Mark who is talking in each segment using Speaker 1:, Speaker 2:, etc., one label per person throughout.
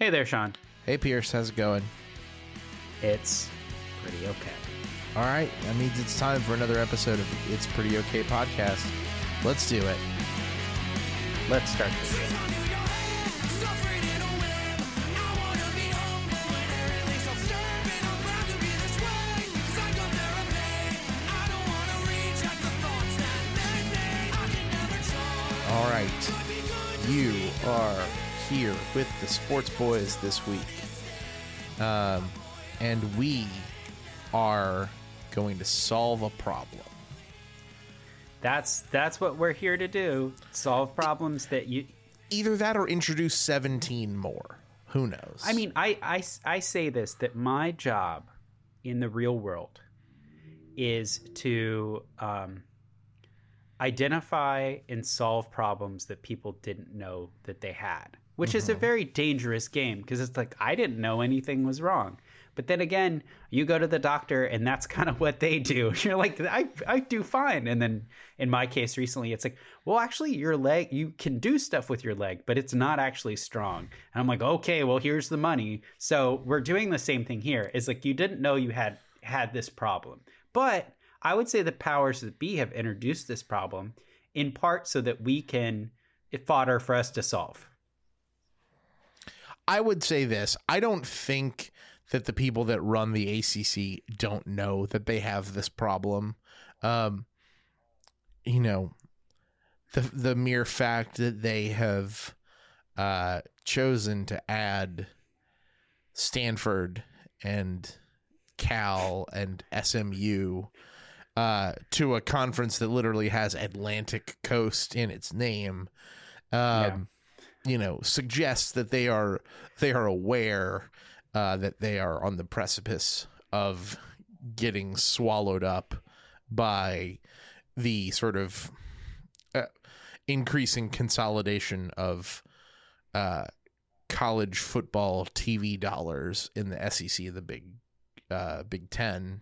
Speaker 1: Hey there, Sean.
Speaker 2: Hey, Pierce, how's it going?
Speaker 1: It's pretty okay.
Speaker 2: All right, that means it's time for another episode of It's Pretty Okay podcast. Let's do it.
Speaker 1: Let's start this.
Speaker 2: All right, you are here with the Sports Bois this week, um, and we are going to solve a problem.
Speaker 1: That's that's what we're here to do. Solve problems that you
Speaker 2: Either that or introduce 17 more. Who knows?
Speaker 1: I mean, I, I, I say this that my job in the real world is to um, identify and solve problems that people didn't know that they had, which is a mm-hmm. very dangerous game because it's like, I didn't know anything was wrong. But then again, you go to the doctor and that's kind of what they do. You're like, I, I do fine. And then in my case recently, it's like, well, actually, your leg, you can do stuff with your leg, but it's not actually strong. And I'm like, okay, well, here's the money. So we're doing the same thing here. It's like, you didn't know you had had this problem. But I would say the powers that be have introduced this problem in part so that we can fodder for us to solve.
Speaker 2: I would say this. I don't think that the people that run the ACC don't know that they have this problem. Um, you know, the the mere fact that they have uh, chosen to add Stanford and Cal and SMU uh, to a conference that literally has Atlantic Coast in its name. Um, You know, suggests that they are they are aware uh, that they are on the precipice of getting swallowed up by the sort of uh, increasing consolidation of uh, college football TV dollars in the SEC, the big uh, Big Ten,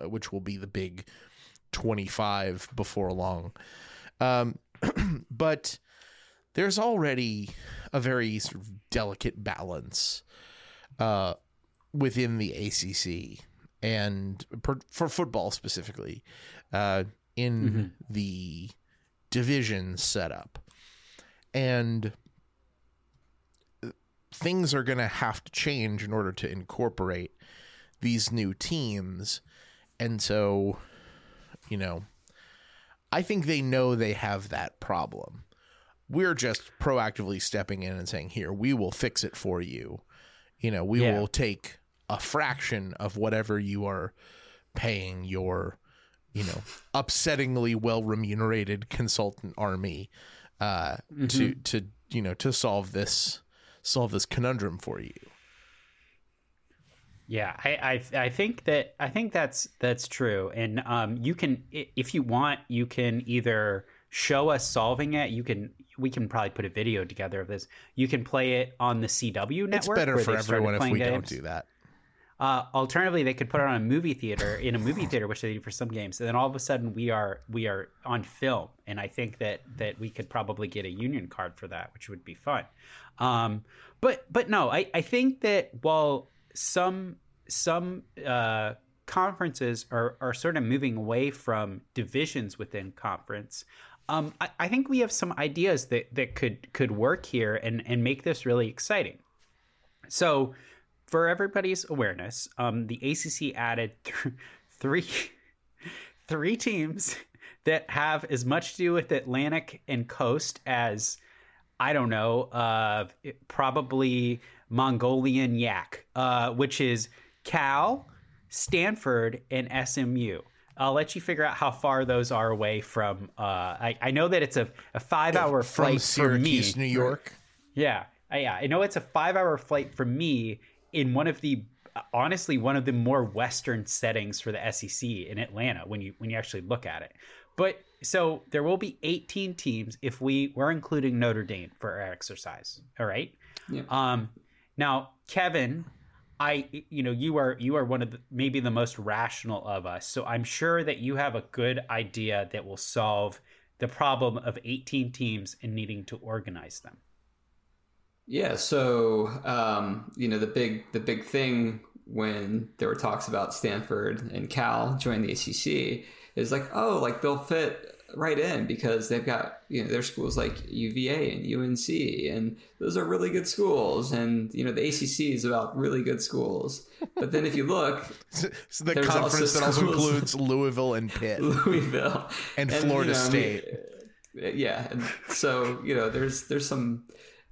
Speaker 2: uh, which will be the Big Twenty Five before long. Um, but there's already a very sort of delicate balance uh, within the ACC and per, for football specifically uh, in the division setup. And things are going to have to change in order to incorporate these new teams. And so, you know, I think they know they have that problem. We're just proactively stepping in and saying, here, we will fix it for you. You know, we
Speaker 1: Yeah.
Speaker 2: will take a fraction of whatever you are paying your, you know, upsettingly well remunerated consultant army uh, to to you know to solve this solve this conundrum for you.
Speaker 1: Yeah, I, I I think that I think that's that's true, and um, you can if you want, you can either show us solving it. You can we can probably put a video together of this. You can play it on the CW network.
Speaker 2: It's better for everyone if we don't do that.
Speaker 1: Uh, alternatively, they could put it on a movie theater in a movie theater, which they do for some games, and then all of a sudden we are we are on film, and I think that that we could probably get a union card for that, which would be fun. Um, but but no, I I think that while some some uh, conferences are are sort of moving away from divisions within conference. Um, I, I think we have some ideas that, that could could work here and, and make this really exciting. So, for everybody's awareness, um, the ACC added th- three three teams that have as much to do with Atlantic and Coast as I don't know, uh, probably Mongolian Yak, uh, which is Cal, Stanford, and SMU. I'll let you figure out how far those are away from. Uh, I, I know that it's a, a five hour
Speaker 2: From
Speaker 1: flight for me.
Speaker 2: Syracuse, New York.
Speaker 1: Yeah, Uh, yeah. I know it's a five-hour flight for me in one of the honestly one of the more western settings for the SEC in Atlanta when you when you actually look at it. But so there will be 18 teams if we we're including Notre Dame for our exercise. All right.
Speaker 3: Yeah.
Speaker 1: Um, now, Kevin, I you know you are you are one of the maybe the most rational of us, so I'm sure that you have a good idea that will solve the problem of 18 teams and needing to organize them.
Speaker 3: Yeah, so um, you know the big the big thing when there were talks about Stanford and Cal joining the ACC is like, oh, like they'll fit right in because they've got you know their schools like UVA and UNC and those are really good schools. And you know the ACC is about really good schools. But then if you look
Speaker 2: so the conference that also includes Louisville and Pitt.
Speaker 3: Louisville.
Speaker 2: And, and Florida you know, State
Speaker 3: I mean, uh, yeah. And so you know there's there's some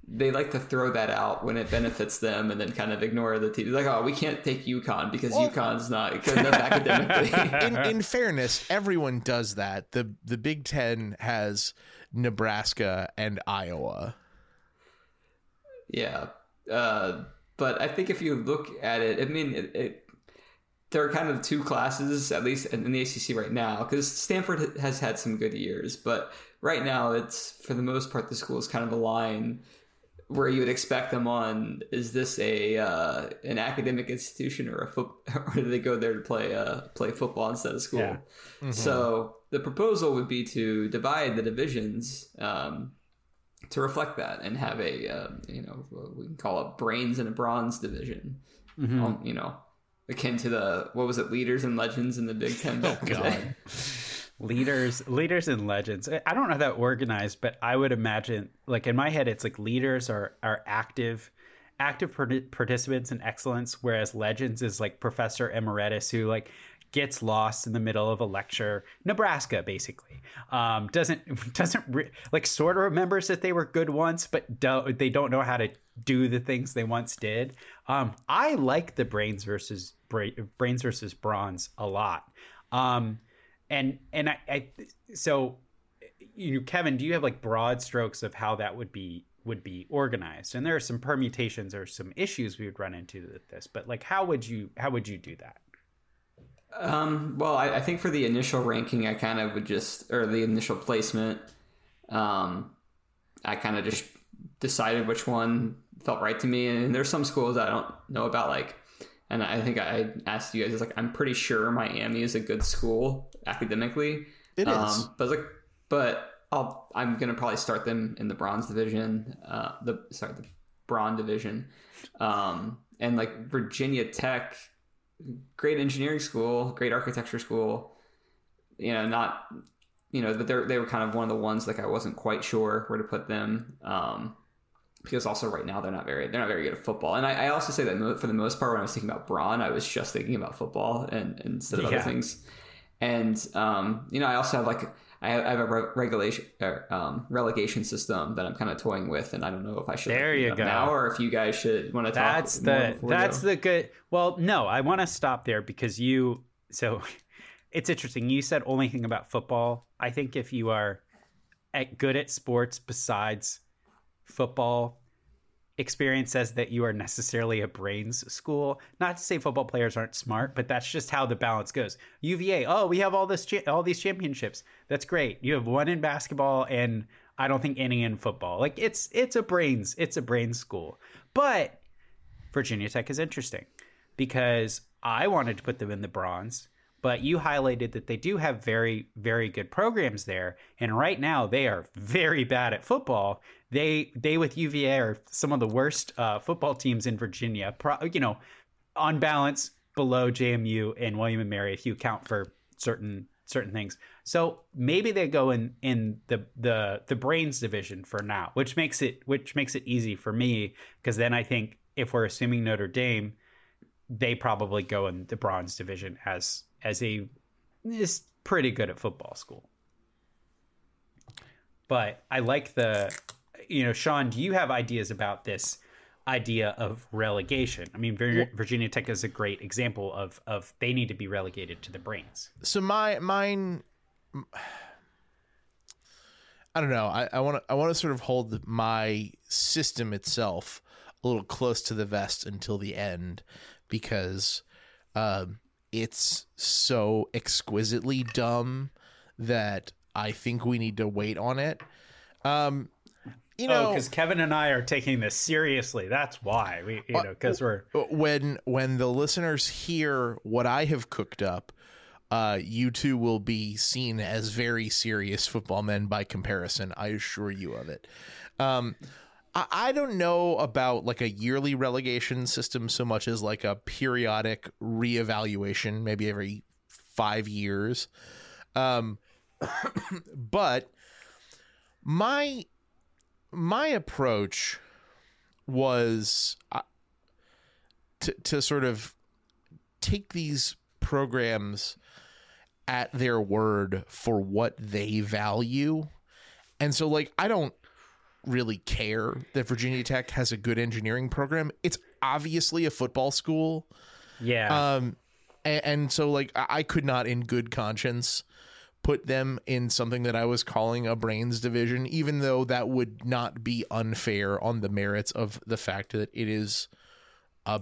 Speaker 3: they like to throw that out when it benefits them and then kind of ignore the team. Like, oh, we can't take UConn because well, UConn's not good enough academically.
Speaker 2: in, in, fairness, everyone does that. The the Big Ten has Nebraska and Iowa.
Speaker 3: Yeah. Uh, but I think if you look at it, I mean, it, it, there are kind of two classes, at least in the ACC right now, because Stanford has had some good years, but right now it's, for the most part, the school is kind of a line where you would expect them on is this a uh, an academic institution or a foot or do they go there to play uh, play football instead of school yeah. mm-hmm. so the proposal would be to divide the divisions um, to reflect that and have a uh, you know we can call it brains and a bronze division mm-hmm. um, you know akin to the what was it leaders and legends in the big ten oh, God
Speaker 1: leaders leaders and legends. I don't know how that organized but i would imagine like in my head it's like leaders are are active active participants in excellence whereas legends is like professor emeritus who like gets lost in the middle of a lecture. Nebraska basically. Um, doesn't doesn't re- like sort of remembers that they were good once but do- they don't know how to do the things they once did. Um, i like the brains versus bra- brains versus bronze a lot. Um, and and I, I so you know, Kevin, do you have like broad strokes of how that would be would be organized? And there are some permutations or some issues we would run into with this, but like how would you how would you do that?
Speaker 3: Um, well, I, I think for the initial ranking, I kind of would just or the initial placement, um, I kind of just decided which one felt right to me. And there's some schools I don't know about, like and I think I asked you guys, like, I'm pretty sure Miami is a good school academically.
Speaker 2: It is, um,
Speaker 3: but like, but I'll, I'm gonna probably start them in the bronze division, uh, the sorry, the bronze division, um, and like Virginia Tech, great engineering school, great architecture school. You know, not you know, but they they were kind of one of the ones like I wasn't quite sure where to put them. Um, because also right now they're not very they're not very good at football. And I, I also say that for the most part, when I was thinking about brawn, I was just thinking about football and, and instead of yeah. other things. And um, you know, I also have like I have, a re- regulation er, um, relegation system that I'm kind of toying with, and I don't know if I should
Speaker 1: there you go
Speaker 3: now or if you guys should want to talk.
Speaker 1: That's the that's the good. Well, no, I want to stop there because you. So it's interesting. You said only thing about football. I think if you are at good at sports besides football experience says that you are necessarily a brains school. Not to say football players aren't smart, but that's just how the balance goes. UVA, oh, we have all this all these championships. That's great. You have one in basketball and I don't think any in football. Like it's it's a brains it's a brains school. But Virginia Tech is interesting because I wanted to put them in the bronze but you highlighted that they do have very very good programs there and right now they are very bad at football they they with uva are some of the worst uh, football teams in virginia Pro, you know on balance below jmu and william and mary if you account for certain certain things so maybe they go in in the the the brains division for now which makes it which makes it easy for me because then i think if we're assuming notre dame they probably go in the bronze division as as a is pretty good at football school. But I like the you know, Sean, do you have ideas about this idea of relegation? I mean, Virginia Tech is a great example of of they need to be relegated to the brains.
Speaker 2: So my mine I don't know. I want to I want to sort of hold my system itself a little close to the vest until the end because um, it's so exquisitely dumb that I think we need to wait on it. Um, you know,
Speaker 1: because oh, Kevin and I are taking this seriously. That's why we, you uh, know, because we're
Speaker 2: when when the listeners hear what I have cooked up, uh, you two will be seen as very serious football men by comparison. I assure you of it. Um, I, I don't know about like a yearly relegation system so much as like a periodic reevaluation, maybe every five years. Um, but my my approach was uh, to to sort of take these programs at their word for what they value. And so like I don't really care that Virginia Tech has a good engineering program. It's obviously a football school.
Speaker 1: Yeah.
Speaker 2: Um and, and so like I I could not in good conscience put them in something that I was calling a brains division, even though that would not be unfair on the merits of the fact that it is a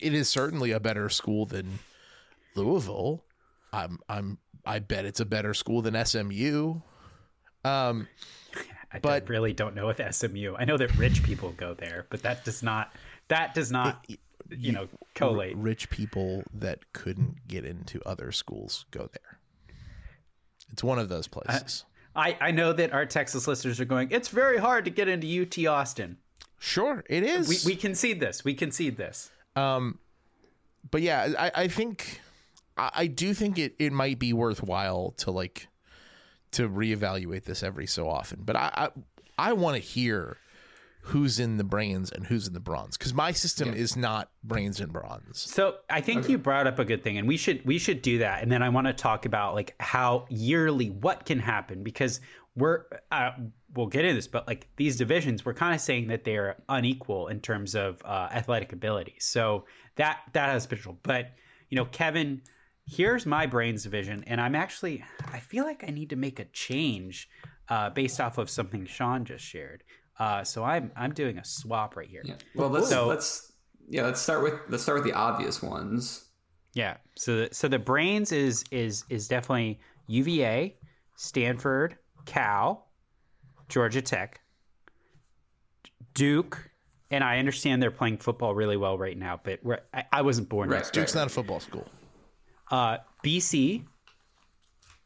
Speaker 2: it is certainly a better school than Louisville. I'm I'm I bet it's a better school than SMU. Um
Speaker 1: I
Speaker 2: but-
Speaker 1: don't, really don't know with SMU. I know that rich people go there, but that does not that does not you know collate.
Speaker 2: rich people that couldn't get into other schools go there. It's one of those places.
Speaker 1: I I know that our Texas listeners are going. It's very hard to get into UT Austin.
Speaker 2: sure, it is.
Speaker 1: We we concede this. We concede this.
Speaker 2: Um, but yeah, I, I think I, I do think it, it might be worthwhile to like to reevaluate this every so often. But I I, I want to hear who's in the brains and who's in the bronze because my system is not brains and bronze.
Speaker 1: So I think you brought up a good thing, and we should we should do that. And then I want to talk about like how yearly what can happen because we're uh, we'll get into this, but like these divisions, we're kind of saying that they're unequal in terms of uh, athletic ability. So that that has potential. But you know, Kevin, here's my brains division, and I'm actually I feel like I need to make a change uh, based off of something Sean just shared. Uh, so I'm I'm doing a swap right here.
Speaker 3: Yeah. Well, let's
Speaker 1: So-
Speaker 3: let's yeah let's start with let's start with the obvious ones.
Speaker 1: Yeah. So the, so the brains is is is definitely UVA, Stanford, Cal, Georgia Tech, Duke, and I understand they're playing football really well right now, but we're, I, I wasn't born
Speaker 3: Right.
Speaker 1: yet.
Speaker 2: Duke's not a football school.
Speaker 1: Uh, BC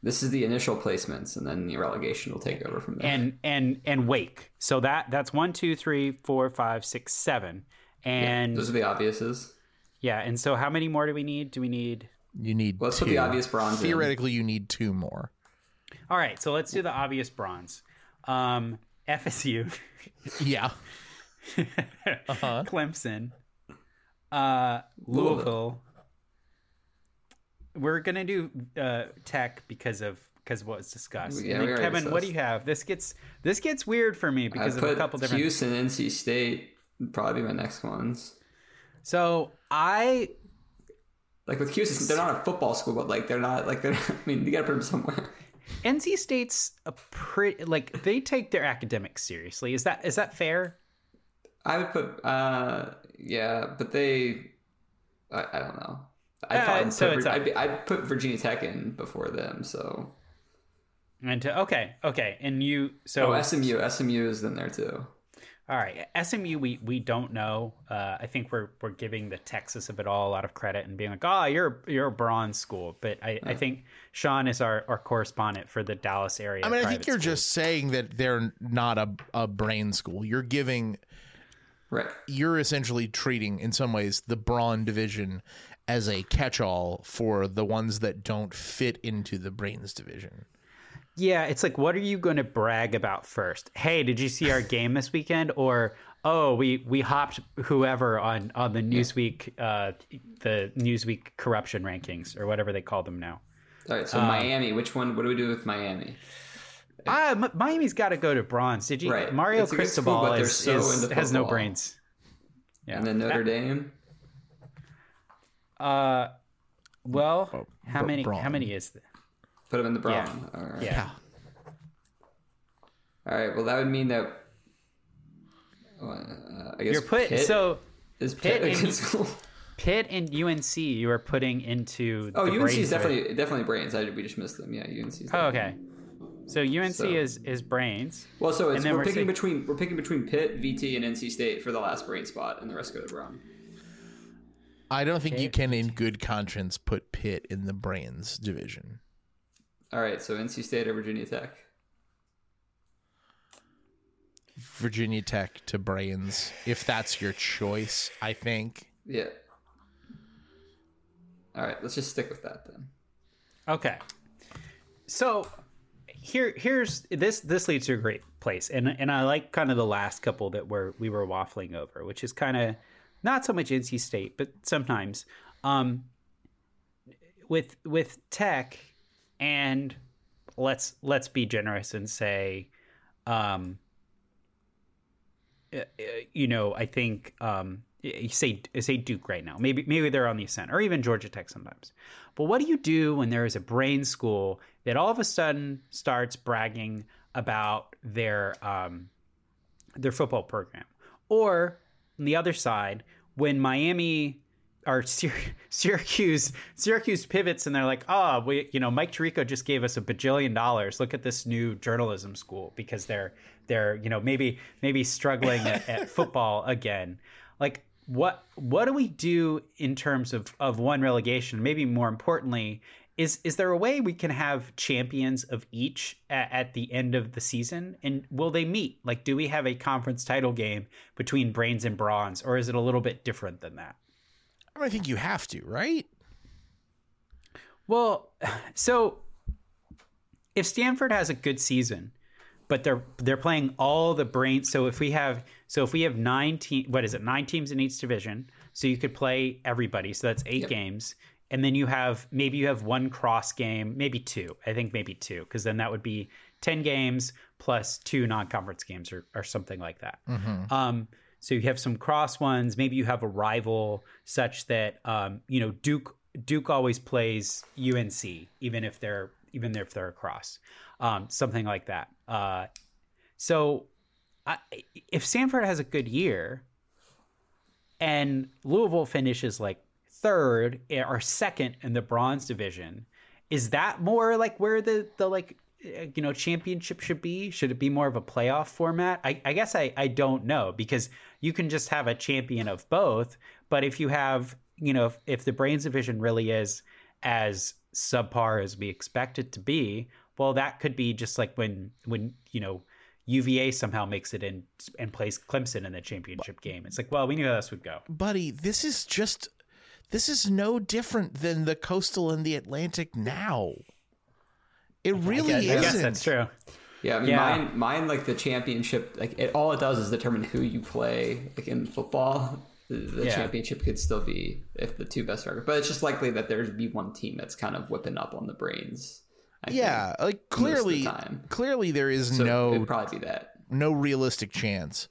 Speaker 3: This is the initial placements, and then the relegation will take over from there.
Speaker 1: and and and Wake. So that that's one, two, three, four, five, six, seven, and
Speaker 3: Those are the obviouses.
Speaker 1: yeah. And so how many more do we need? Do we need?
Speaker 2: You need
Speaker 3: Let's
Speaker 2: two.
Speaker 3: put the obvious bronze in.
Speaker 2: Theoretically, you need two more.
Speaker 1: All right. So let's do the obvious bronze. Um, FSU.
Speaker 2: Yeah. Uh-huh.
Speaker 1: Clemson, uh, Louisville. We're gonna do uh, Tech because of because what was discussed.
Speaker 3: Yeah,
Speaker 1: Kevin, what do you have? This gets this gets weird for me
Speaker 3: I
Speaker 1: because of
Speaker 3: put
Speaker 1: a couple different.
Speaker 3: Houston, and NC State, probably be my next ones.
Speaker 1: So I
Speaker 3: Like with Houston, they're not a football school, but like they're not like they're. I mean, you got to put them somewhere.
Speaker 1: NC State's a pretty like they take their academics seriously. Is that is that fair?
Speaker 3: I would put, uh, yeah, but they, I, I don't know. I'd,
Speaker 1: Uh,
Speaker 3: probably
Speaker 1: so
Speaker 3: put,
Speaker 1: it's a-
Speaker 3: I'd, be, I'd put Virginia Tech in before them. So,
Speaker 1: And to, okay, okay, and you so
Speaker 3: oh, SMU, SMU is in there too.
Speaker 1: All right, SMU, we we don't know. Uh, I think we're we're giving the Texas of it all a lot of credit and being like, oh, you're you're a bronze school, but I, I think Sean is our, our correspondent for the Dallas area.
Speaker 2: I mean, I think you're
Speaker 1: schools.
Speaker 2: just saying that they're not a, a brain school. You're giving,
Speaker 3: Right.
Speaker 2: you're essentially treating, in some ways, the brawn division as a catch all for the ones that don't fit into the brains division.
Speaker 1: yeah. It's like, what are you going to brag about first? Hey, did you see our game this weekend? Or oh, we we hopped whoever on on the Newsweek uh, the Newsweek corruption rankings or whatever they call them now.
Speaker 3: All right. So Miami, which one? What do we do with Miami?
Speaker 1: Ah, Miami's got to go to bronze. Did you?
Speaker 3: Right.
Speaker 1: Mario
Speaker 3: It's a good school,
Speaker 1: Cristobal is,
Speaker 3: so
Speaker 1: is- has no brains. Yeah.
Speaker 3: And then Notre Dame.
Speaker 1: Uh, well,
Speaker 2: Oh,
Speaker 1: how
Speaker 2: br-
Speaker 1: many?
Speaker 2: brawn.
Speaker 1: How many is that?
Speaker 3: Put them in the
Speaker 1: Yeah.
Speaker 3: All right.
Speaker 1: Yeah.
Speaker 3: All right. Well, that would mean that. Uh, I guess
Speaker 1: You're put
Speaker 3: Pitt
Speaker 1: so
Speaker 3: is
Speaker 1: Pitt
Speaker 3: Pitt
Speaker 1: and-
Speaker 3: school.
Speaker 1: Pitt and UNC you are putting into.
Speaker 3: Oh,
Speaker 1: the
Speaker 3: UNC is definitely definitely brains. I, we just missed them. Yeah, UNC. Is
Speaker 1: Oh, okay. So UNC
Speaker 3: So-
Speaker 1: is is brains.
Speaker 3: Well, so it's,
Speaker 1: And then
Speaker 3: we're,
Speaker 1: we're
Speaker 3: picking
Speaker 1: saying-
Speaker 3: between we're picking between Pitt, VT, and NC State for the last brain spot, and the rest go to Brawn.
Speaker 2: I don't think you can, in good conscience, put Pitt in the brains division.
Speaker 3: All right, so NC State or Virginia Tech.
Speaker 2: Virginia Tech to Brains if that's your choice. I think.
Speaker 3: Yeah. All right, let's just stick with that then.
Speaker 1: Okay. So here here's this this leads to a great place. And and I like kind of the last couple that were we were waffling over, which is kind of not so much NC State, but sometimes um with with tech and let's let's be generous and say um uh, you know, I think um, say say Duke right now. Maybe maybe they're on the ascent, or even Georgia Tech sometimes. But what do you do when there is a brain school that all of a sudden starts bragging about their um, their football program, or on the other side, when Miami or Syracuse Syracuse pivots and they're like, oh, we you know Mike Tirico just gave us a bajillion dollars. Look at this new journalism school because they're they're you know maybe maybe struggling at, at football again. Like what what do we do in terms of of one relegation? Maybe more importantly, is is there a way we can have champions of each at, at, the end of the season and will they meet like do we have a conference title game between brains and bronze or is it a little bit different than that
Speaker 2: I think you have to, right?
Speaker 1: Well, so if Stanford has a good season, but they're they're playing all the brains. So if we have so if we have nine team, what is it? Nine teams in each division. So you could play everybody. So that's eight yep. games, and then you have maybe you have one cross game, maybe two. I think maybe two, because then that would be ten games plus two non-conference games or or something like that. Mm-hmm. Um, so you have some cross ones. Maybe you have a rival such that um, you know Duke Duke always plays UNC, even if they're even if they're across, um, something like that. Uh, so I, if Stanford has a good year, and Louisville finishes like third or second in the bronze division, is that more like where the the like you know championship should be? Should it be more of a playoff format? I, I guess I, I don't know because you can just have a champion of both. But if you have you know if, if the brains division really is as subpar as we expect it to be, well, that could be just like when when you know UVA somehow makes it in and plays Clemson in the championship game. It's like, well, we knew how this would go.
Speaker 2: Buddy, this is just this is no different than the coastal and the Atlantic now. It really
Speaker 1: I
Speaker 2: guess, isn't. I
Speaker 1: guess that's true.
Speaker 3: Yeah, I mean, yeah. mine, mine, like the championship, like it, all it does is determine who you play. Like in football, the, the yeah. championship could still be if the two best record, but it's just likely that there'd be one team that's kind of whipping up on the brains.
Speaker 2: I yeah, think, like clearly, clearly there is so no
Speaker 3: it'd probably be that
Speaker 2: no realistic chance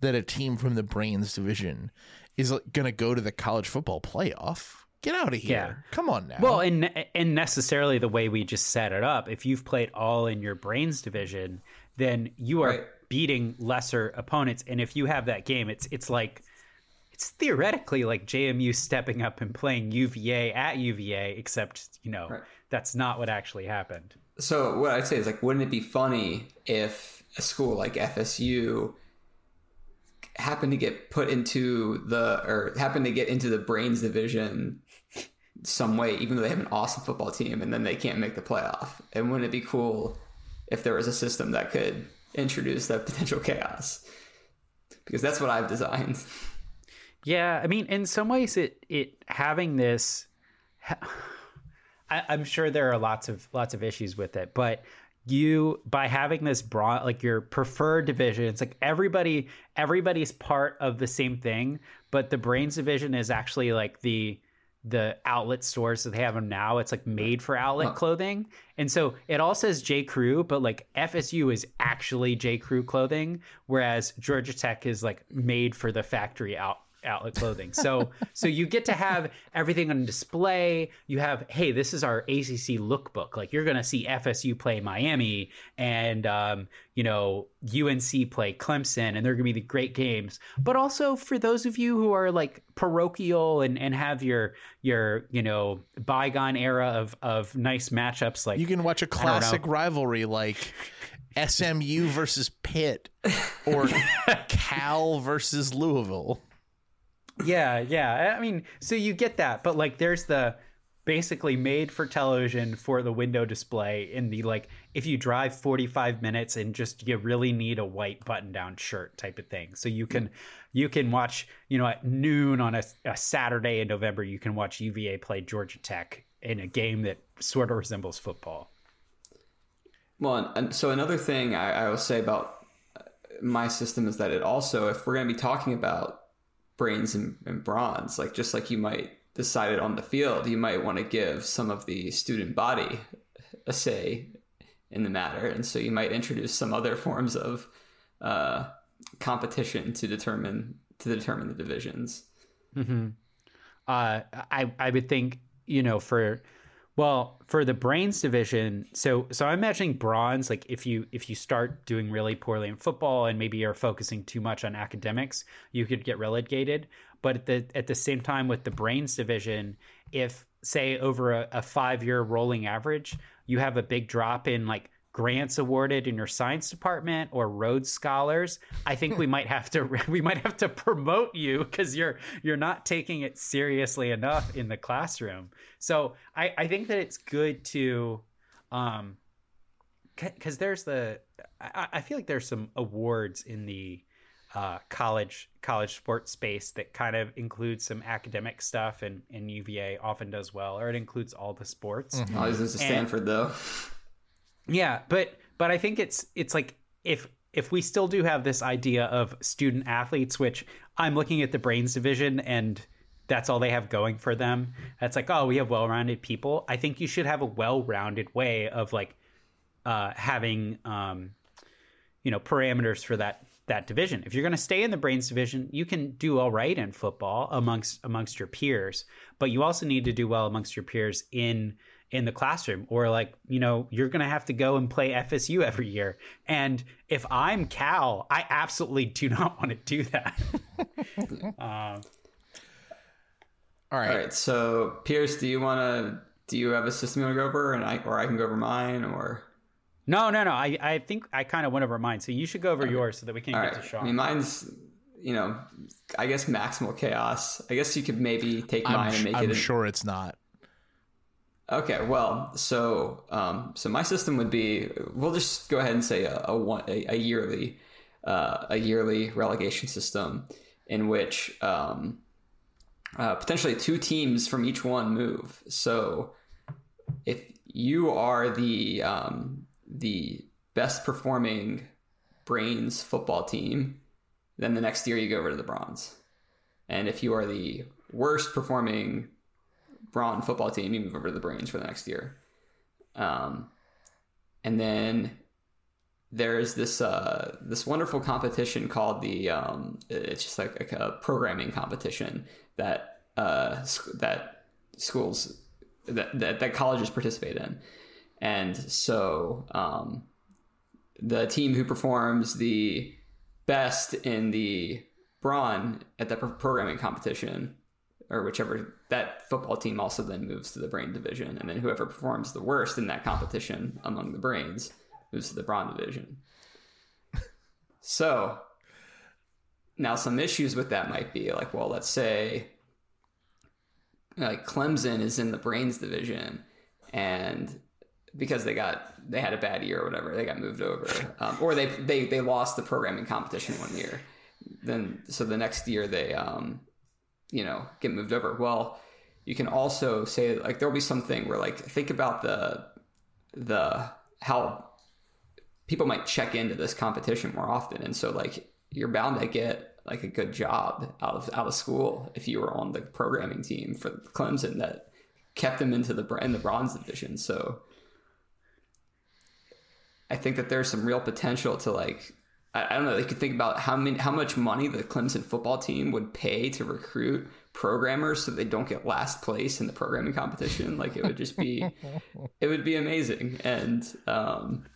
Speaker 2: that a team from the brains division is going to go to the college football playoff. Get out of here. Yeah. Come on now.
Speaker 1: Well, and and necessarily the way we just set it up, if you've played all in your brains division, then you are right. beating lesser opponents. And if you have that game, it's it's like it's theoretically like JMU stepping up and playing UVA at UVA, except, you know, right. That's not what actually happened.
Speaker 3: So what I'd say is like, wouldn't it be funny if a school like FSU happened to get put into the or happened to get into the brains division some way, even though they have an awesome football team and then they can't make the playoff. And wouldn't it be cool if there was a system that could introduce that potential chaos? Because that's what I've designed.
Speaker 1: Yeah, I mean, in some ways, it it having this, I, am sure there are lots of lots of issues with it, but you by having this broad like your preferred division it's like everybody everybody's part of the same thing but the brains division is actually like the the outlet stores that they have them now. It's like made for outlet huh. clothing. And so it all says J. Crew, but like FSU is actually J. Crew clothing, whereas Georgia Tech is like made for the factory out outlet clothing. So so you get to have everything on display. You have hey, this is our ACC lookbook. Like you're gonna see FSU play Miami and um, you know UNC play Clemson, and they're gonna be the great games. But also for those of you who are like parochial and and have your your you know bygone era of of nice matchups, like
Speaker 2: you can watch a classic rivalry like. SMU versus Pitt or Cal versus Louisville
Speaker 1: yeah, yeah. I mean, so you get that, but like there's the basically made for television for the window display in the like if you drive 45 minutes and just you really need a white button down shirt type of thing. So you can you can watch you know at noon on a, a saturday in november you can watch uva play georgia tech in a game that sort of resembles football.
Speaker 3: Well and so another thing I, I will say about uh, my system is that it also if we're going to be talking about brains and, and bronze. Like just like you might decide it on the field you might want to give some of the student body a say in the matter. And so you might introduce some other forms of uh, competition to determine to determine the divisions.
Speaker 1: Mm-hmm. uh, I, I would think you know for well, for the brains division, so so I'm imagining bronze. Like if you if you start doing really poorly in football and maybe you're focusing too much on academics, you could get relegated. But at the at the same time with the brains division, if say over a, a five year rolling average, you have a big drop in like grants awarded in your science department or Rhodes Scholars, I think we might have to we might have to promote you because you're you're not taking it seriously enough in the classroom. So I, I think that it's good to um because there's the I, I feel like there's some awards in the uh, college college sports space that kind of includes some academic stuff and, and UVA often does well, or it includes all the sports.
Speaker 3: Mm-hmm. Oh, this is Stanford and, though.
Speaker 1: Yeah, but but I think it's it's like if if we still do have this idea of student athletes, which I'm looking at the brains division and that's all they have going for them. It's like, oh, we have well-rounded people. I think you should have a well-rounded way of like uh, having um, you know parameters for that that division. If you're going to stay in the brains division, you can do all right in football amongst amongst your peers, but you also need to do well amongst your peers in in the classroom or like you know you're gonna have to go and play fsu every year. And if i'm cal i absolutely do not want to do that.
Speaker 3: Um, all right. All right so pierce do you want to do you have a system you want to go over and i or i can go over mine or?
Speaker 1: No no no. I i think i kind of went over mine so you should go over okay. yours so that we can all get right. to sean
Speaker 3: i mean mine's you know i guess maximal chaos. I guess you could maybe take mine I'm, and make
Speaker 2: I'm
Speaker 3: it
Speaker 2: i'm sure it's not
Speaker 3: Okay, well, so um, so my system would be we'll just go ahead and say a, a one a, a yearly uh, a yearly relegation system in which um, uh, potentially two teams from each one move. So if you are the um, the best performing brains football team, then the next year you go over to the bronze. And if you are the worst performing Brawn football team, you move over to the Brains for the next year. Um, and then there's this uh, this wonderful competition called the um, it's just like, a programming competition that uh, that schools that, that, that colleges participate in, and so um, the team who performs the best in the brawn at the programming competition or whichever that football team also then moves to the brain division. And then whoever performs the worst in that competition among the brains moves to the brawn division. So now some issues with that might be like well let's say like clemson is in the brains division and because they got they had a bad year or whatever they got moved over um, or they, they they lost the programming competition one year. Then so the next year they um you know get moved over. Well you can also say like there'll be something where like think about the the how people might check into this competition more often. And so like you're bound to get like a good job out of out of school if you were on the programming team for Clemson that kept them into the in the bronze division. So I think that there's some real potential to like I, don't know. They could think about how many, how much money the Clemson football team would pay to recruit programmers so they don't get last place in the programming competition. Like it would just be, it would be amazing. And um,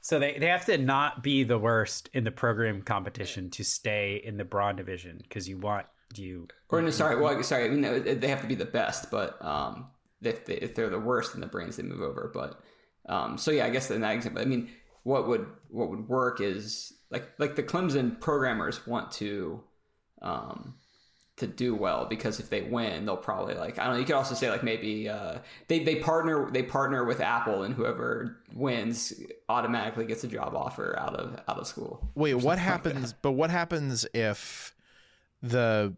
Speaker 1: so they, they have to not be the worst in the program competition to stay in the broad division because you want you.
Speaker 3: Or no, sorry, well, sorry. I mean, they have to be the best, but um, if they, if they're the worst in the brains, they move over. But um, so yeah, I guess in that example, I mean what would what would work is like like the Clemson programmers want to um, to do well because if they win, they'll probably like I don't know. You could also say like maybe uh, they they partner they partner with Apple and whoever wins automatically gets a job offer out of out of school.
Speaker 2: Wait, what happens? But what happens if the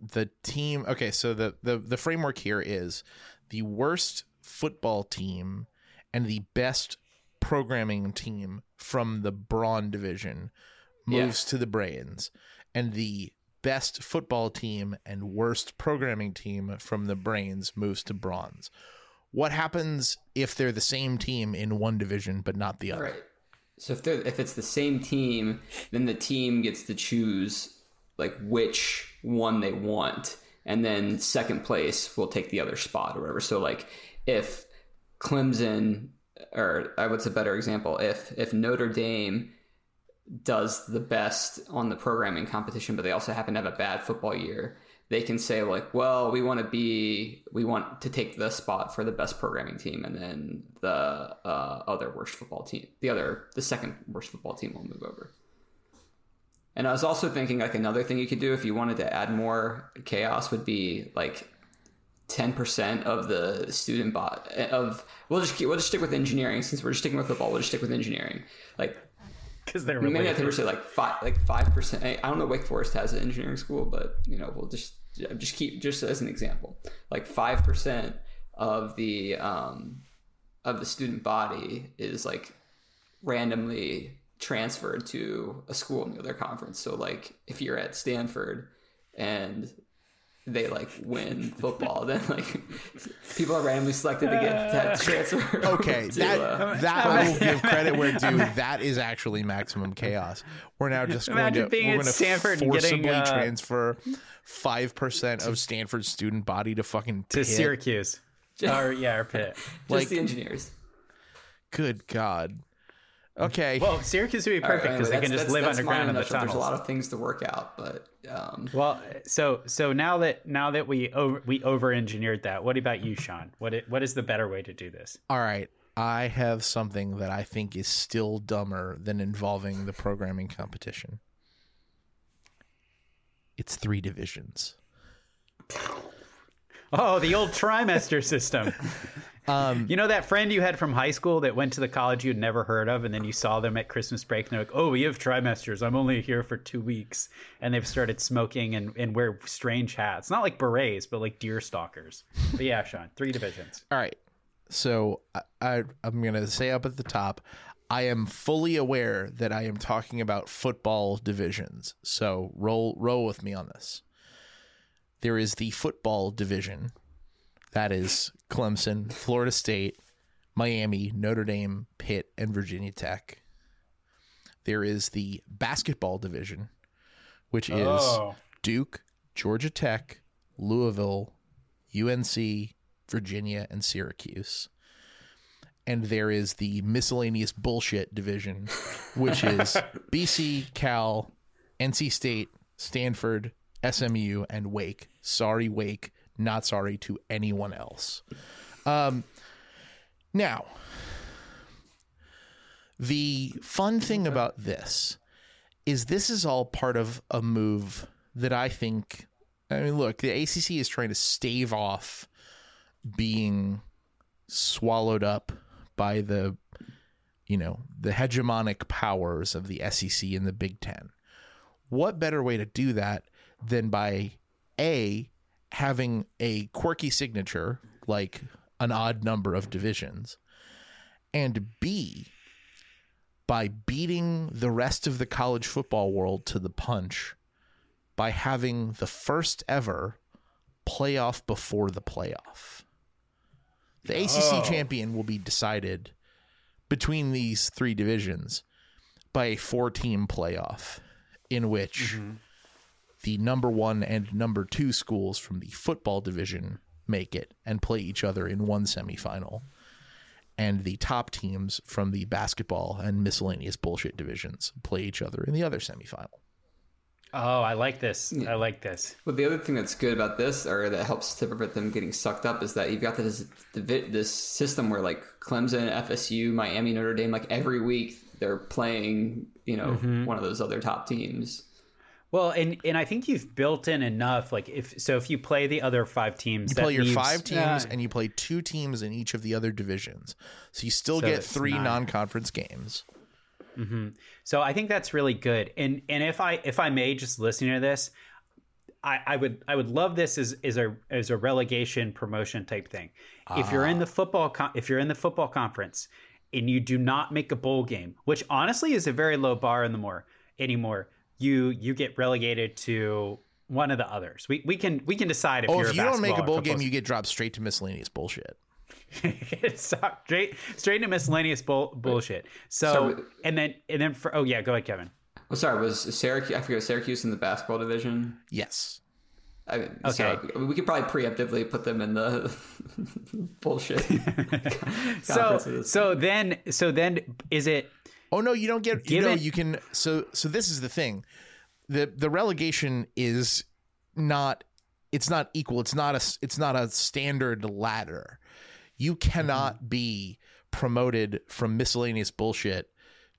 Speaker 2: the team? Okay, so the the the framework here is the worst football team and the best programming team from the Brawn division moves
Speaker 3: Yeah.
Speaker 2: to the Brains, and the best football team and worst programming team from the Brains moves to Bronze. What happens if they're the same team in one division but not the other?
Speaker 3: Right. So if they're if it's the same team, then the team gets to choose like which one they want, and then second place will take the other spot or whatever. So like if Clemson or what's a better example? If if Notre Dame does the best on the programming competition, but they also happen to have a bad football year, they can say like, well, we want to be, we want to take the spot for the best programming team, and then the uh, other worst football team, the other, the second worst football team will move over. And I was also thinking like another thing you could do if you wanted to add more chaos would be like. Ten percent of the student bot of we'll just keep, we'll just stick with engineering since we're just sticking with football. We'll just stick with engineering. Like
Speaker 1: because they're
Speaker 3: maybe I
Speaker 1: related.
Speaker 3: think we say like five, like five percent. I don't know. Wake Forest has an engineering school, but you know, we'll just just keep just as an example, like five percent of the um of the student body is like randomly transferred to a school in the other conference. So like if you're at Stanford and they like win football, then like people are randomly selected to get that transfer. over
Speaker 2: Okay,
Speaker 3: to,
Speaker 2: that
Speaker 3: uh,
Speaker 2: that I will give credit where due. That is actually maximum chaos. We're now just going to
Speaker 1: being
Speaker 2: we're
Speaker 1: at
Speaker 2: going to
Speaker 1: Stanford
Speaker 2: forcibly
Speaker 1: getting, uh,
Speaker 2: transfer five percent of Stanford's student body to fucking
Speaker 1: to
Speaker 2: Pitt.
Speaker 1: Syracuse. or yeah, or Pitt.
Speaker 3: just
Speaker 2: like-
Speaker 3: the engineers.
Speaker 2: Good God. Okay.
Speaker 1: Well, Syracuse would be perfect because
Speaker 3: anyway,
Speaker 1: they can just live
Speaker 3: that's- that's mine
Speaker 1: underground in the
Speaker 3: nutshell.
Speaker 1: tunnels.
Speaker 3: There's a lot of things to work out, but um,
Speaker 1: Well, so so now that now that we over we over engineered that, what about you, Sean? What i- what is the better way to do this?
Speaker 2: All right. I have something that I think is still dumber than involving the programming competition. It's three divisions.
Speaker 1: Oh, the old trimester system.
Speaker 2: Um,
Speaker 1: You know that friend you had from high school that went to the college you'd never heard of, and then you saw them at Christmas break, and they're like, "Oh, we have trimesters. I'm only here for two weeks," and they've started smoking and, and wear strange hats, not like berets, but like deer stalkers. But yeah, Sean, three divisions.
Speaker 2: All right. So I, I I'm gonna say up at the top, I am fully aware that I am talking about football divisions. So roll roll with me on this. There is the football division. That is Clemson, Florida State, Miami, Notre Dame, Pitt, and Virginia Tech. There is the basketball division, which is
Speaker 1: Oh.
Speaker 2: Duke, Georgia Tech, Louisville, UNC, Virginia, and Syracuse. And there is the miscellaneous bullshit division, which is BC, Cal, NC State, Stanford, SMU, and Wake. Sorry, Wake. Not sorry to anyone else. Um, now, the fun thing about this is this is all part of a move that I think. I mean, look, the ACC is trying to stave off being swallowed up by the, you know, the hegemonic powers of the SEC and the Big Ten. What better way to do that than by a having a quirky signature like an odd number of divisions, and b by beating the rest of the college football world to the punch by having the first ever playoff before the playoff. The ACC
Speaker 1: Oh.
Speaker 2: champion will be decided between these three divisions by a four team playoff in which mm-hmm. The number one and number two schools from the football division make it and play each other in one semifinal and the top teams from the basketball and miscellaneous bullshit divisions play each other in the other semifinal.
Speaker 1: Oh, I like this. I like this.
Speaker 3: Well, the other thing that's good about this, or that helps to prevent them getting sucked up, is that you've got this this system where like Clemson, FSU, Miami, Notre Dame, like every week they're playing, you know, mm-hmm. one of those other top teams.
Speaker 1: Well, and and I think you've built in enough. Like if so, if you play the other five teams,
Speaker 2: You
Speaker 1: that
Speaker 2: play your
Speaker 1: leaves-
Speaker 2: five teams
Speaker 1: uh,
Speaker 2: and you play two teams in each of the other divisions. So you still
Speaker 1: So
Speaker 2: get three
Speaker 1: nine.
Speaker 2: non-conference games.
Speaker 1: So I think that's really good. And and if I if I may just listening to this, I, I would I would love this as as a as a relegation promotion type thing. If you're in the football con- if you're in the football conference and you do not make a bowl game, which honestly is a very low bar in the more anymore, you you get relegated to one of the others. We we can we can decide if
Speaker 2: Oh,
Speaker 1: you're
Speaker 2: if
Speaker 1: a
Speaker 2: you don't make a bowl game, you get dropped straight to miscellaneous bullshit.
Speaker 1: it's straight straight into miscellaneous bull, bullshit. So
Speaker 3: So-
Speaker 1: and then and then for oh yeah, go ahead, Kevin.
Speaker 3: Oh, sorry, was Syracuse? I forget Syracuse in the basketball division.
Speaker 2: Yes.
Speaker 3: I mean,
Speaker 1: Okay.
Speaker 3: so we could probably preemptively put them in the bullshit.
Speaker 1: So so then so then is it
Speaker 2: Oh no, you don't get. You know, you can. So so this is the thing. the The relegation is not. It's not equal. It's not a. It's not a standard ladder. You cannot
Speaker 1: Mm-hmm.
Speaker 2: be promoted from miscellaneous bullshit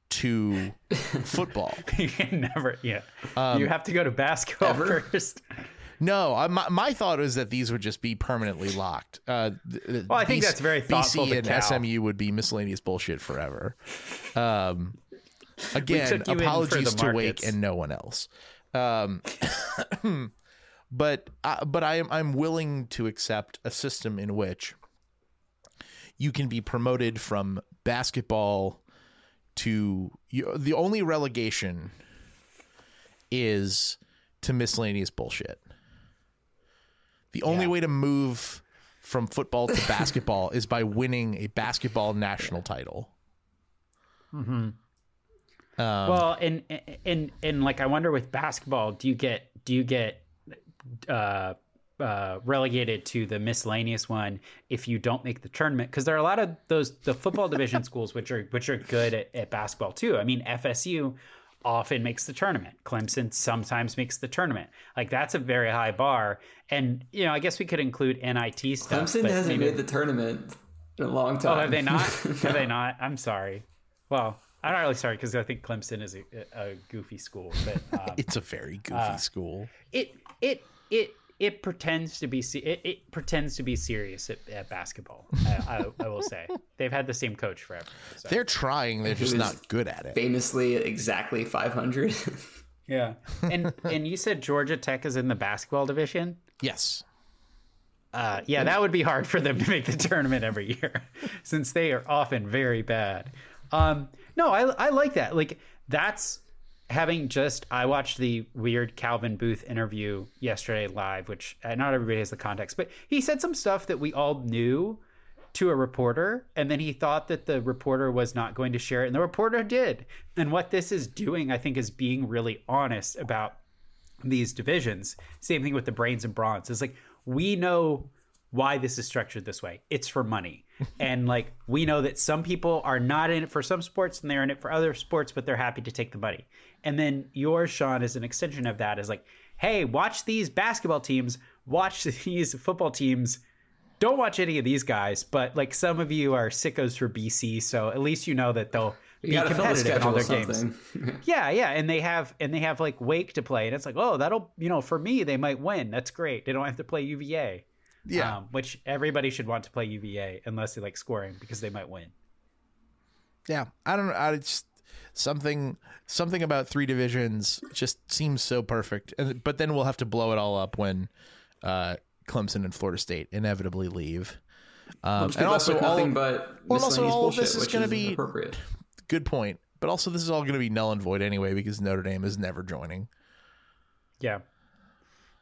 Speaker 2: to football.
Speaker 1: you can never yeah.
Speaker 2: Um,
Speaker 1: you have to go to basketball
Speaker 3: Ever?
Speaker 1: first.
Speaker 2: No, I, my, my thought is that these would just be permanently locked. Uh,
Speaker 1: Well, I think that's very thoughtful
Speaker 2: BC and
Speaker 1: Cal.
Speaker 2: SMU would be miscellaneous bullshit forever. Um, again,
Speaker 1: took you in for
Speaker 2: apologies to Wake and no one else. Um, but uh, but I am I'm willing to accept a system in which you can be promoted from basketball to you, the only relegation is to miscellaneous bullshit. The only
Speaker 1: Yeah.
Speaker 2: way to move from football to basketball is by winning a basketball national title. Um,
Speaker 1: well, and and and like I wonder with basketball, do you get do you get uh uh, relegated to the miscellaneous one if you don't make the tournament because there are a lot of those the football division schools which are which are good at, at basketball too. I mean FSU often makes the tournament. Clemson sometimes makes the tournament. Like that's a very high bar. And you know, I guess we could include NIT stuff.
Speaker 3: Clemson
Speaker 1: but
Speaker 3: hasn't
Speaker 1: maybe-
Speaker 3: made the tournament in a long time.
Speaker 1: Oh, have they not? have they not? I'm sorry. Well, I'm not really sorry because I think Clemson is a, a goofy school, but um,
Speaker 2: it's a very goofy
Speaker 1: uh,
Speaker 2: school.
Speaker 1: it it it it pretends to be it, it pretends to be serious at, at basketball. I, I, I will say they've had the same coach forever. so.
Speaker 2: They're trying, they're just not good at it.
Speaker 3: Famously, exactly 500.
Speaker 1: Yeah, and and you said Georgia Tech is in the basketball division.
Speaker 2: Yes.
Speaker 1: Uh, yeah, that would be hard for them to make the tournament every year, since they are often very bad. Um, no, I I like that. Like that's having just I watched the weird Calvin Booth interview yesterday live, which uh, not everybody has the context, but he said some stuff that we all knew to a reporter, and then he thought that the reporter was not going to share it, and the reporter did. And what this is doing, I think, is being really honest about these divisions. Same thing with the brains and brawns. It's like we know why this is structured this way. It's for money. and like we know that some people are not in it for some sports and they're in it for other sports, but they're happy to take the money. And then yours, Sean, is an extension of that is like, hey, watch these basketball teams, watch these football teams. Don't watch any of these guys, but like some of you are sickos for BC, so at least you know that they'll
Speaker 3: you
Speaker 1: be
Speaker 3: gotta fill the
Speaker 1: competitive in all their games. Yeah, yeah, and they have and they have like Wake to play, and it's like, oh, that'll you know, for me, they might win. That's great. They don't have to play UVA.
Speaker 2: Yeah.
Speaker 1: um, which everybody should want to play UVA unless they like scoring because they might win.
Speaker 2: Yeah, I don't know. I just something something about three divisions just seems so perfect. And but then we'll have to blow it all up when uh, Clemson and Florida State inevitably leave. Um, and also,
Speaker 3: put
Speaker 2: all,
Speaker 3: nothing but
Speaker 2: well, also
Speaker 3: miscellaneous
Speaker 2: all of this is gonna be-
Speaker 3: appropriate.
Speaker 2: good point. But also, this is all going to be null and void anyway because Notre Dame is never joining.
Speaker 1: Yeah.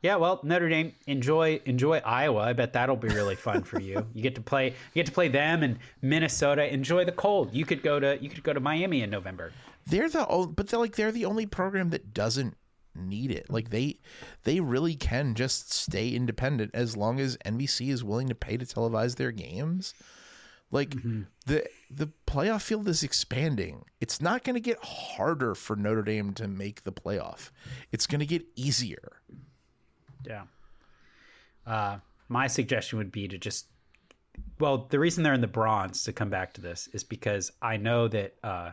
Speaker 1: Yeah, well, Notre Dame enjoy enjoy Iowa. I bet that'll be really fun for you. You get to play you get to play them and Minnesota. Enjoy the cold. You could go to you could go to Miami in November.
Speaker 2: They're the but they're like they're the only program that doesn't need it. Like they they really can just stay independent as long as NBC is willing to pay to televise their games. Like mm-hmm. the the playoff field is expanding. It's not going to get harder for Notre Dame to make the playoff. It's going to get easier.
Speaker 1: Yeah. Uh, my suggestion would be to just, well, the reason they're in the brawns to come back to this is because I know that uh,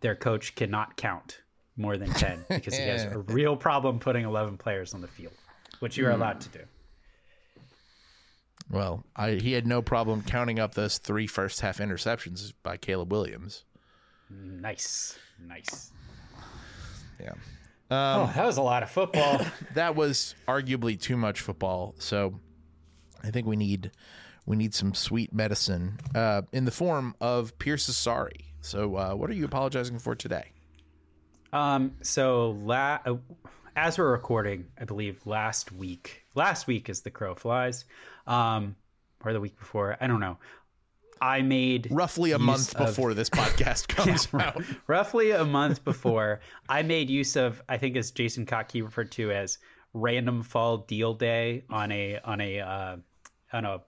Speaker 1: their coach cannot count more than 10 because he has a real problem putting 11 players on the field, which you are allowed to do.
Speaker 2: Well, I, he had no problem counting up those three first half interceptions by Caleb Williams.
Speaker 1: Nice. Nice.
Speaker 2: Yeah.
Speaker 1: Oh, that was a lot of football.
Speaker 2: that was arguably too much football. So I think we need we need some sweet medicine uh, in the form of Pierce is sorry. So uh, what are you apologizing for today?
Speaker 1: Um, so la- uh, as we're recording, I believe last week, last week is the crow flies, um, or the week before, I don't know. I made
Speaker 2: roughly a month
Speaker 1: of-
Speaker 2: before this podcast comes out.
Speaker 1: roughly a month before, I made use of I think as Jason Kottke referred to as random fall deal day on a on a uh, on a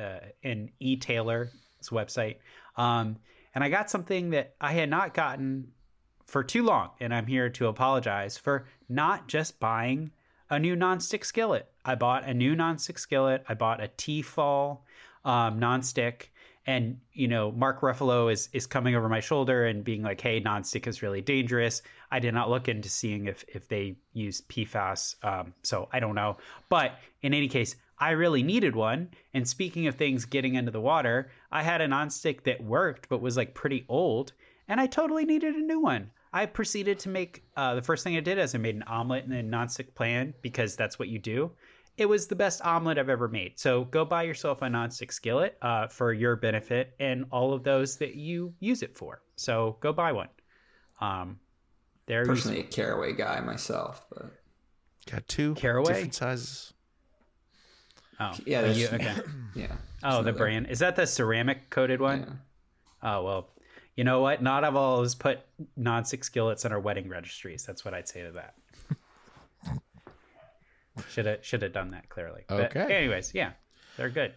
Speaker 1: uh, an e-tailer's website, um, and I got something that I had not gotten for too long, and I'm here to apologize for not just buying a new nonstick skillet. I bought a new nonstick skillet. I bought a T-fal um, nonstick, and you know, Mark Ruffalo is is coming over my shoulder and being like, "Hey, nonstick is really dangerous." I did not look into seeing if if they use PFAS, um, so I don't know. But in any case, I really needed one. And speaking of things getting into the water, I had a nonstick that worked but was like pretty old, and I totally needed a new one. I proceeded to make uh, the first thing I did is I made an omelet in a nonstick pan because that's what you do. It was the best omelet I've ever made. So go buy yourself a nonstick skillet uh, for your benefit and all of those that you use it for. So go buy one. Um, there
Speaker 3: Personally, a caraway guy myself, but
Speaker 2: Got two
Speaker 1: Caraway?
Speaker 2: different sizes.
Speaker 1: Oh,
Speaker 3: yeah, that's,
Speaker 1: you- okay.
Speaker 3: yeah.
Speaker 1: Oh, the brand is that the ceramic coated one?
Speaker 3: Yeah.
Speaker 1: Oh well, you know what? Not of all us put nonstick skillets on our wedding registries. That's what I'd say to that. Should have should have done that clearly. But
Speaker 2: Okay.
Speaker 1: anyways, yeah, they're good.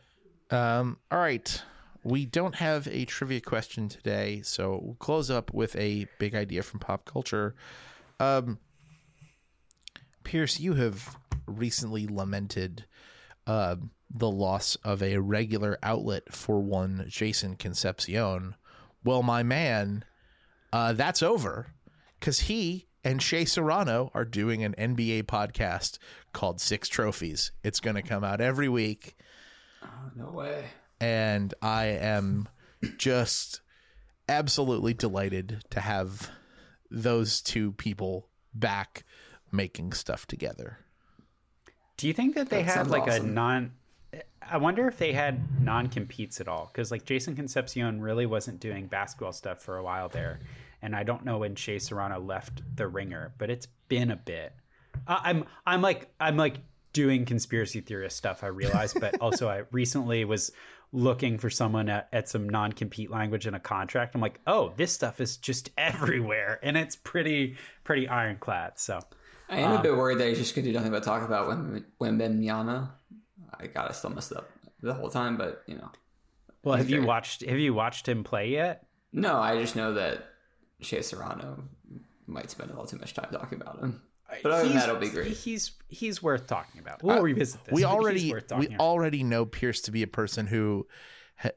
Speaker 2: Um, all right. We don't have a trivia question today, so we'll close up with a big idea from pop culture. Um, Pierce, you have recently lamented uh, the loss of a regular outlet for one Jason Concepcion. Well, my man, uh, that's over because he and Shea Serrano are doing an NBA podcast called Six Trophies. It's going to come out every week
Speaker 3: Oh, no way.
Speaker 2: and I am just absolutely delighted to have those two people back making stuff together.
Speaker 1: Do you think that they
Speaker 3: That
Speaker 1: had
Speaker 3: sounds
Speaker 1: like a non? I wonder if they had non competes at all because like Jason Concepcion really wasn't doing basketball stuff for a while there, and I don't know when Shea Serrano left the Ringer, but it's been a bit. I- I'm I'm like I'm like doing conspiracy theorist stuff. I realize, but also I recently was looking for someone at, at some non compete language in a contract. I'm like, oh, this stuff is just everywhere, and it's pretty pretty ironclad. So.
Speaker 3: I am a bit um, worried that he's just going to do nothing but talk about when when Miana. I gotta still messed up the whole time, but you know.
Speaker 1: Well, have you watched have you watched him play yet?
Speaker 3: No, I just know that Shea Serrano might spend a little too much time talking about him. But other than
Speaker 1: He's-
Speaker 3: that, it'll be great.
Speaker 1: He's he's worth talking about. We'll
Speaker 2: Uh,
Speaker 1: revisit this.
Speaker 2: we already we
Speaker 1: about.
Speaker 2: already know Pierce to be a person who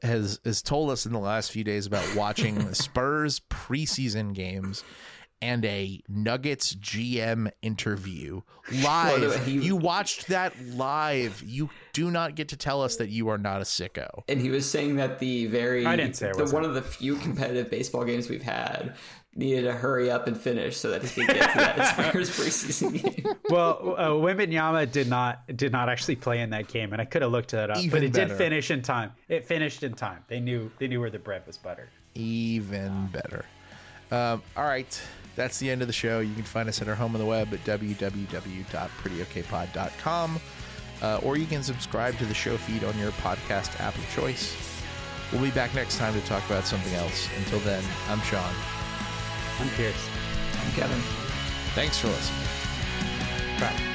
Speaker 2: has has told us in the last few days about watching the Spurs preseason games and a Nuggets GM interview live.
Speaker 3: Well, he-
Speaker 2: you watched that live. You do not get to tell us that you are not a sicko.
Speaker 3: and he was saying that the very
Speaker 1: I didn't say I
Speaker 3: the,
Speaker 1: wasn't.
Speaker 3: one of the few competitive baseball games we've had needed to hurry up and finish so that he could get to that Spurs preseason game.
Speaker 1: well, uh, Wembanyama did not did not actually play in that game, and I could have looked that up,
Speaker 2: Even
Speaker 1: but it
Speaker 2: better.
Speaker 1: did finish in time. It finished in time. They knew they knew where the bread was buttered.
Speaker 2: even better. Um, all right, that's the end of the show. You can find us at our home on the web at www.prettyokpod.com, uh, or you can subscribe to the show feed on your podcast app of choice. We'll be back next time to talk about something else. Until then, I'm Sean.
Speaker 1: I'm Pierce.
Speaker 3: I'm Kevin.
Speaker 2: Thanks for listening.
Speaker 1: Bye.